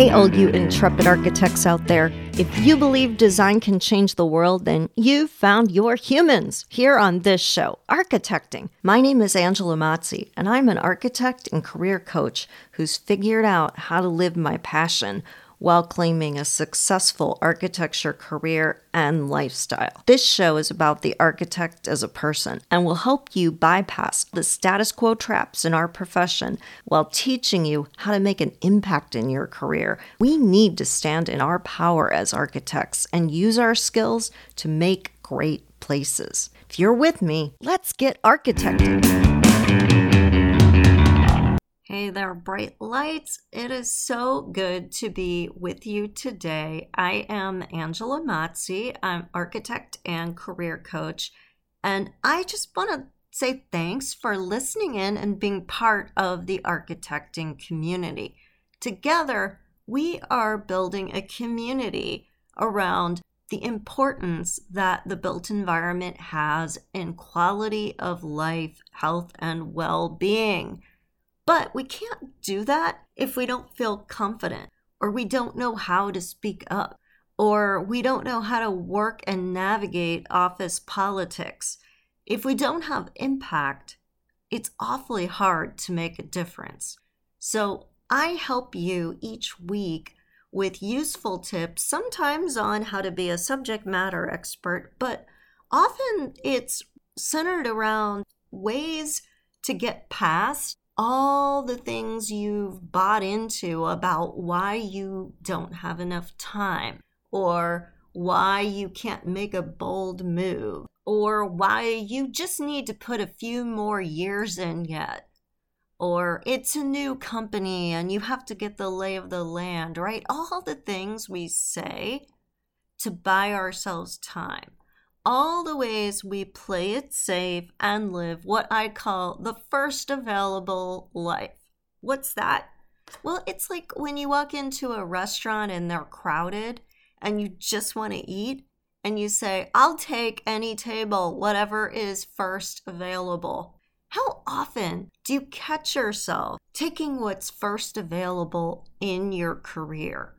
Hey, all you intrepid architects out there, if you believe design can change the world, then you've found your humans here on this show, Architecting. My name is Angela Mazzi, and I'm an architect and career coach who's figured out how to live my passion while claiming a successful architecture career and lifestyle. This show is about the architect as a person and will help you bypass the status quo traps in our profession while teaching you how to make an impact in your career. We need to stand in our power as architects and use our skills to make great places. If you're with me, let's get architecting. Hey there, bright lights. It is so good to be with you today. I am Angela Mazzi. I'm architect and career coach. And I just want to say thanks for listening in and being part of the architecting community. Together, we are building a community around the importance that the built environment has in quality of life, health, and well being. But we can't do that if we don't feel confident or we don't know how to speak up or we don't know how to work and navigate office politics. If we don't have impact, it's awfully hard to make a difference. So I help you each week with useful tips, sometimes on how to be a subject matter expert, but often it's centered around ways to get past all the things you've bought into about why you don't have enough time or why you can't make a bold move or why you just need to put a few more years in yet or it's a new company and you have to get the lay of the land, right? All the things we say to buy ourselves time all the ways we play it safe and live what I call the first available life. What's that? Well, it's like when you walk into a restaurant and they're crowded and you just want to eat and you say, I'll take any table, whatever is first available. How often do you catch yourself taking what's first available in your career?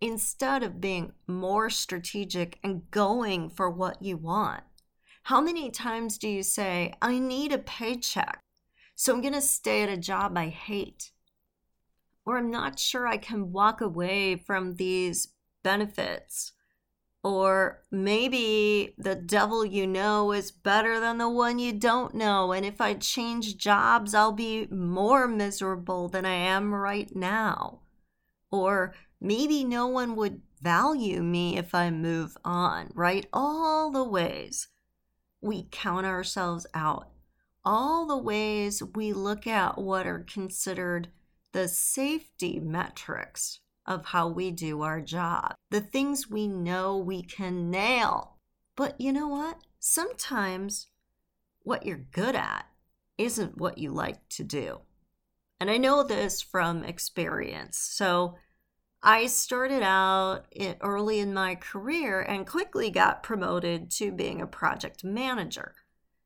Instead of being more strategic and going for what you want? How many times do you say, I need a paycheck, so I'm going to stay at a job I hate? Or I'm not sure I can walk away from these benefits. Or maybe the devil you know is better than the one you don't know. And if I change jobs, I'll be more miserable than I am right now. Or maybe no one would value me if I move on, right? All the ways we count ourselves out, all the ways we look at what are considered the safety metrics of how we do our job, the things we know we can nail. But you know what? Sometimes what you're good at isn't what you like to do. And I know this from experience. So I started out early in my career and quickly got promoted to being a project manager.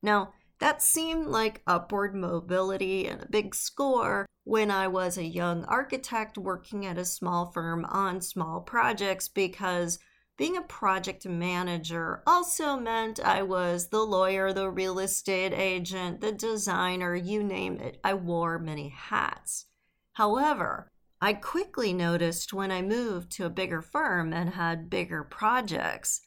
Now, that seemed like upward mobility and a big score when I was a young architect working at a small firm on small projects because being a project manager also meant I was the lawyer, the real estate agent, the designer, you name it. I wore many hats. However, I quickly noticed when I moved to a bigger firm and had bigger projects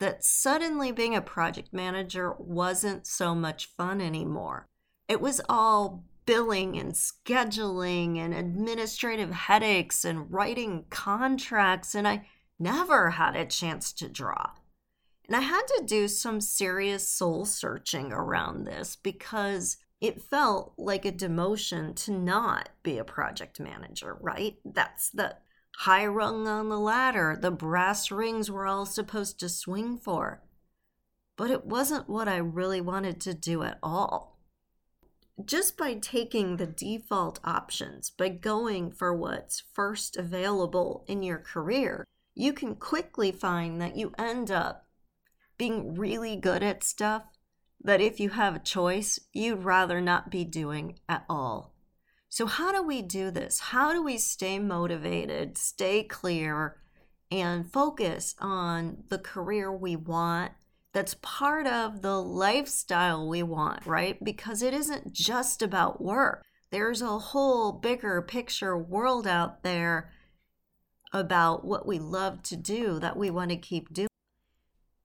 that suddenly being a project manager wasn't so much fun anymore. It was all billing and scheduling and administrative headaches and writing contracts, and I never had a chance to draw. And I had to do some serious soul searching around this because it felt like a demotion to not be a project manager, right? That's the high rung on the ladder, the brass rings we're all supposed to swing for. But it wasn't what I really wanted to do at all. Just by taking the default options, by going for what's first available in your career, you can quickly find that you end up being really good at stuff that if you have a choice, you'd rather not be doing at all. So, how do we do this? How do we stay motivated, stay clear, and focus on the career we want that's part of the lifestyle we want, right? Because it isn't just about work, there's a whole bigger picture world out there about what we love to do that we want to keep doing.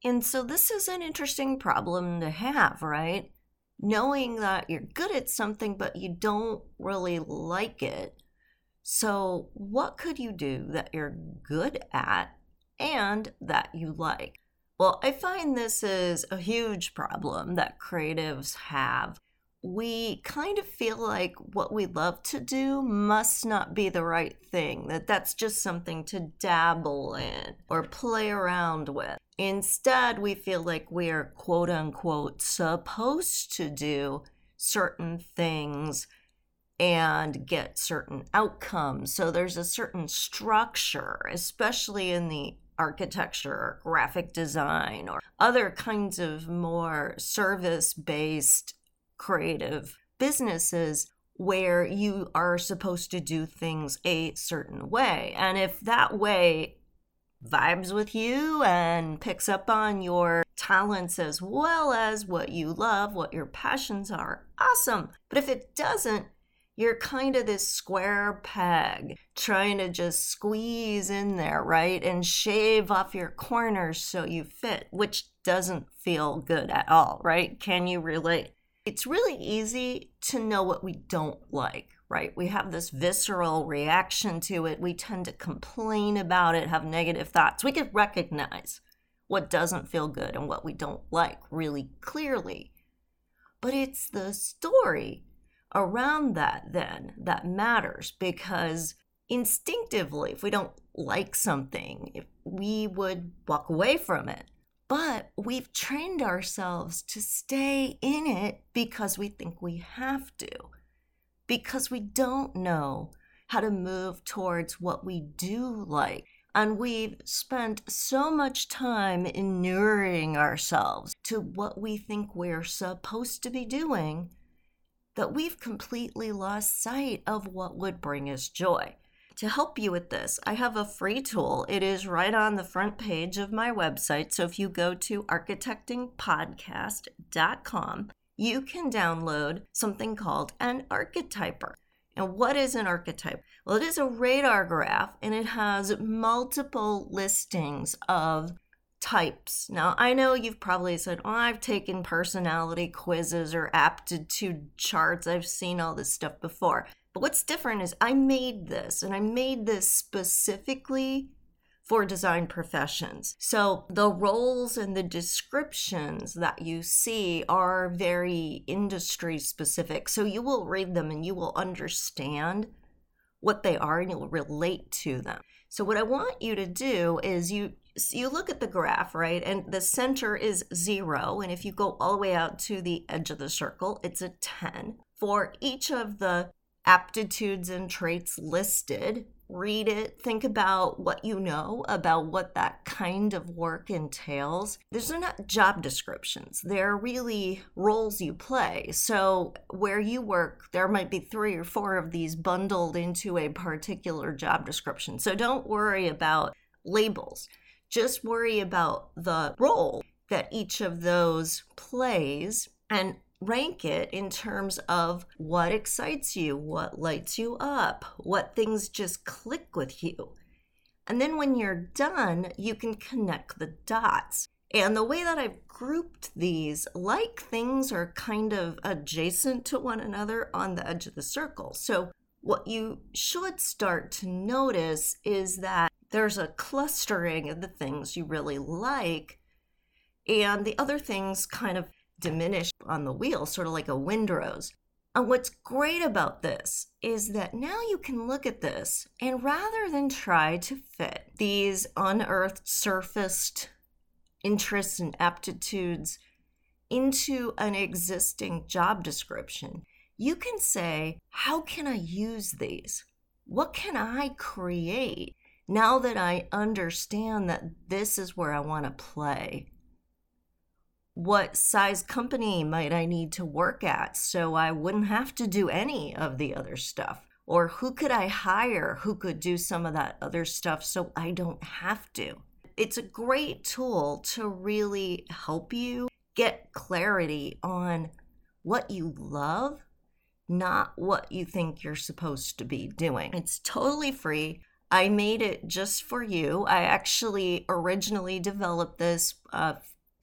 And so, this is an interesting problem to have, right? knowing that you're good at something, but you don't really like it. So, what could you do that you're good at and that you like? Well, I find this is a huge problem that creatives have. We kind of feel like what we love to do must not be the right thing, that that's just something to dabble in or play around with. Instead, we feel like we're quote unquote supposed to do certain things and get certain outcomes. So there's a certain structure, especially in the architecture, or graphic design, or other kinds of more service based creative businesses where you are supposed to do things a certain way. And if that way vibes with you and picks up on your talents as well as what you love, what your passions are, awesome. But if it doesn't, you're kind of this square peg trying to just squeeze in there, right? And shave off your corners so you fit, which doesn't feel good at all, right? Can you relate? It's really easy to know what we don't like right? We have this visceral reaction to it. We tend to complain about it, have negative thoughts. We can recognize what doesn't feel good and what we don't like really clearly. But it's the story around that then that matters because instinctively, if we don't like something, if we would walk away from it. But we've trained ourselves to stay in it because we think we have to because we don't know how to move towards what we do like. And we've spent so much time inuring ourselves to what we think we're supposed to be doing that we've completely lost sight of what would bring us joy. To help you with this, I have a free tool. It is right on the front page of my website. So if you go to architectingpodcast.com, you can download something called an archetyper. And what is an archetype? Well, it is a radar graph and it has multiple listings of types. Now, I know you've probably said, Oh, I've taken personality quizzes or aptitude charts. I've seen all this stuff before. But what's different is I made this and I made this specifically for design professions. So the roles and the descriptions that you see are very industry specific. So you will read them and you will understand what they are and you'll relate to them. So what I want you to do is you you look at the graph, right? And the center is 0 and if you go all the way out to the edge of the circle, it's a 10. For each of the aptitudes and traits listed, read it, think about what you know about what that kind of work entails. These are not job descriptions, they're really roles you play. So, where you work, there might be three or four of these bundled into a particular job description. So, don't worry about labels, just worry about the role that each of those plays and rank it in terms of what excites you, what lights you up, what things just click with you. And then when you're done, you can connect the dots. And the way that I've grouped these, like things are kind of adjacent to one another on the edge of the circle. So, what you should start to notice is that there's a clustering of the things you really like, and the other things kind of diminished on the wheel, sort of like a windrose. And what's great about this is that now you can look at this and rather than try to fit these unearthed, surfaced interests and aptitudes into an existing job description, you can say, How can I use these? What can I create now that I understand that this is where I want to play? What size company might I need to work at so I wouldn't have to do any of the other stuff? Or who could I hire who could do some of that other stuff so I don't have to? It's a great tool to really help you get clarity on what you love, not what you think you're supposed to be doing. It's totally free. I made it just for you. I actually originally developed this a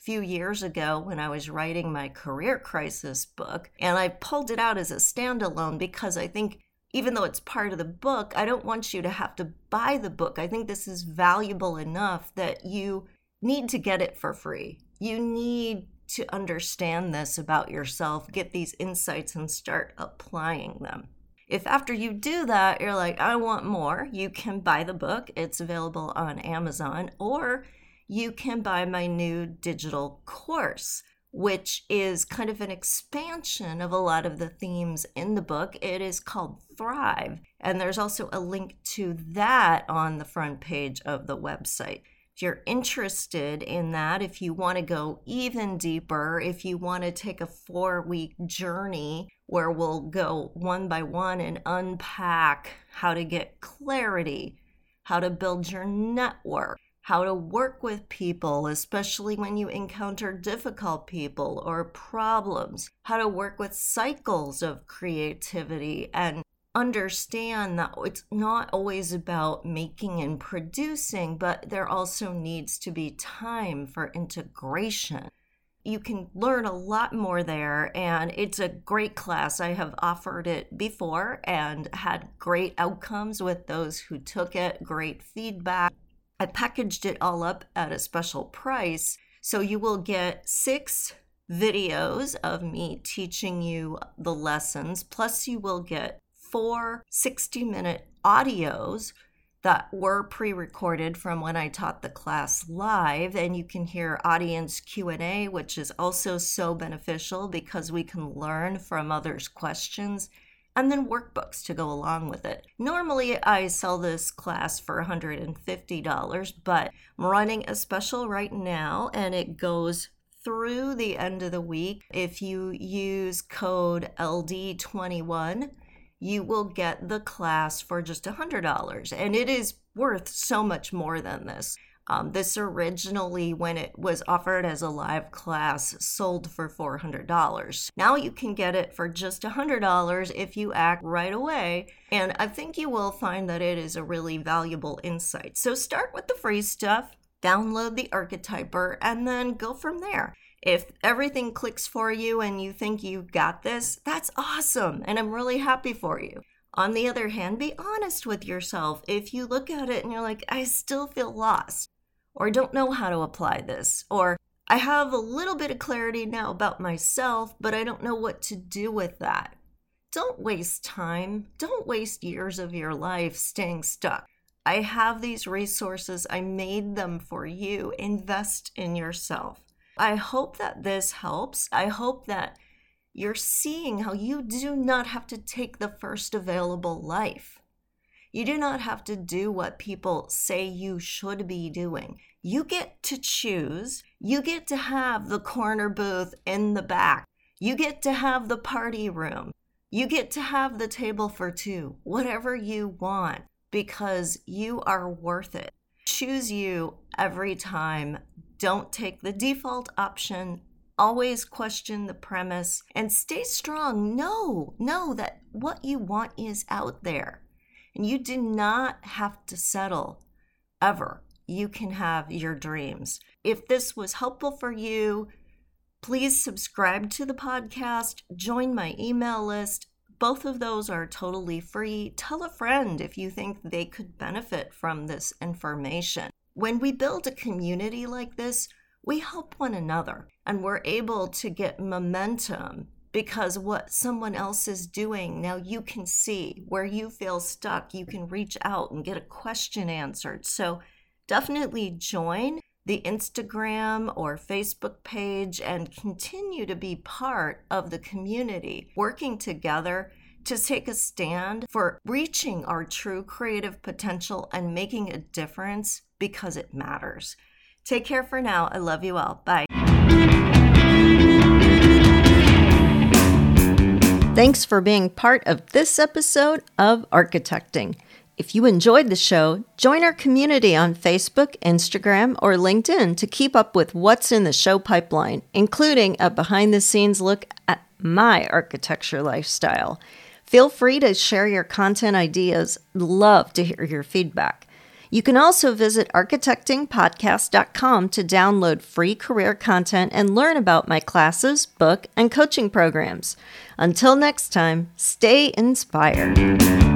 few years ago when I was writing my career crisis book, and I pulled it out as a standalone because I think even though it's part of the book, I don't want you to have to buy the book. I think this is valuable enough that you need to get it for free. You need to understand this about yourself, get these insights, and start applying them. If after you do that, you're like, I want more, you can buy the book. It's available on Amazon, or you can buy my new digital course which is kind of an expansion of a lot of the themes in the book. It is called Thrive, and there's also a link to that on the front page of the website. If you're interested in that, if you want to go even deeper, if you want to take a four week journey where we'll go one by one and unpack how to get clarity, how to build your network, how to work with people, especially when you encounter difficult people or problems, how to work with cycles of creativity and understand that it's not always about making and producing, but there also needs to be time for integration. You can learn a lot more there, and it's a great class. I have offered it before and had great outcomes with those who took it, great feedback. I packaged it all up at a special price. So you will get six videos of me teaching you the lessons, plus, you will get four 60 minute audios that were pre-recorded from when I taught the class live and you can hear audience Q&A which is also so beneficial because we can learn from others questions and then workbooks to go along with it. Normally, I sell this class for $150, but I'm running a special right now and it goes through the end of the week. If you use code LD21, you will get the class for just $100. And it is worth so much more than this. Um, this originally, when it was offered as a live class, sold for $400. Now you can get it for just $100 if you act right away. And I think you will find that it is a really valuable insight. So start with the free stuff, download the archetyper, and then go from there. If everything clicks for you and you think you got this, that's awesome. And I'm really happy for you. On the other hand, be honest with yourself. If you look at it and you're like, I still feel lost, or don't know how to apply this, or I have a little bit of clarity now about myself, but I don't know what to do with that. Don't waste time. Don't waste years of your life staying stuck. I have these resources. I made them for you. Invest in yourself. I hope that this helps. I hope that you're seeing how you do not have to take the first available life. You do not have to do what people say you should be doing. You get to choose. You get to have the corner booth in the back. You get to have the party room. You get to have the table for two, whatever you want, because you are worth it. Choose you every time. Don't take the default option. Always question the premise and stay strong. Know, know that what you want is out there. And you do not have to settle ever. You can have your dreams. If this was helpful for you, please subscribe to the podcast, join my email list. Both of those are totally free. Tell a friend if you think they could benefit from this information. When we build a community like this, we help one another and we're able to get momentum because what someone else is doing, now you can see where you feel stuck. You can reach out and get a question answered. So definitely join the Instagram or Facebook page and continue to be part of the community, working together to take a stand for reaching our true creative potential and making a difference because it matters. Take care for now. I love you all. Bye. Thanks for being part of this episode of Architecting. If you enjoyed the show, join our community on Facebook, Instagram, or LinkedIn to keep up with what's in the show pipeline, including a behind the scenes look at my architecture lifestyle. Feel free to share your content ideas. Love to hear your feedback. You can also visit architectingpodcast.com to download free career content and learn about my classes, book, and coaching programs. Until next time, stay inspired.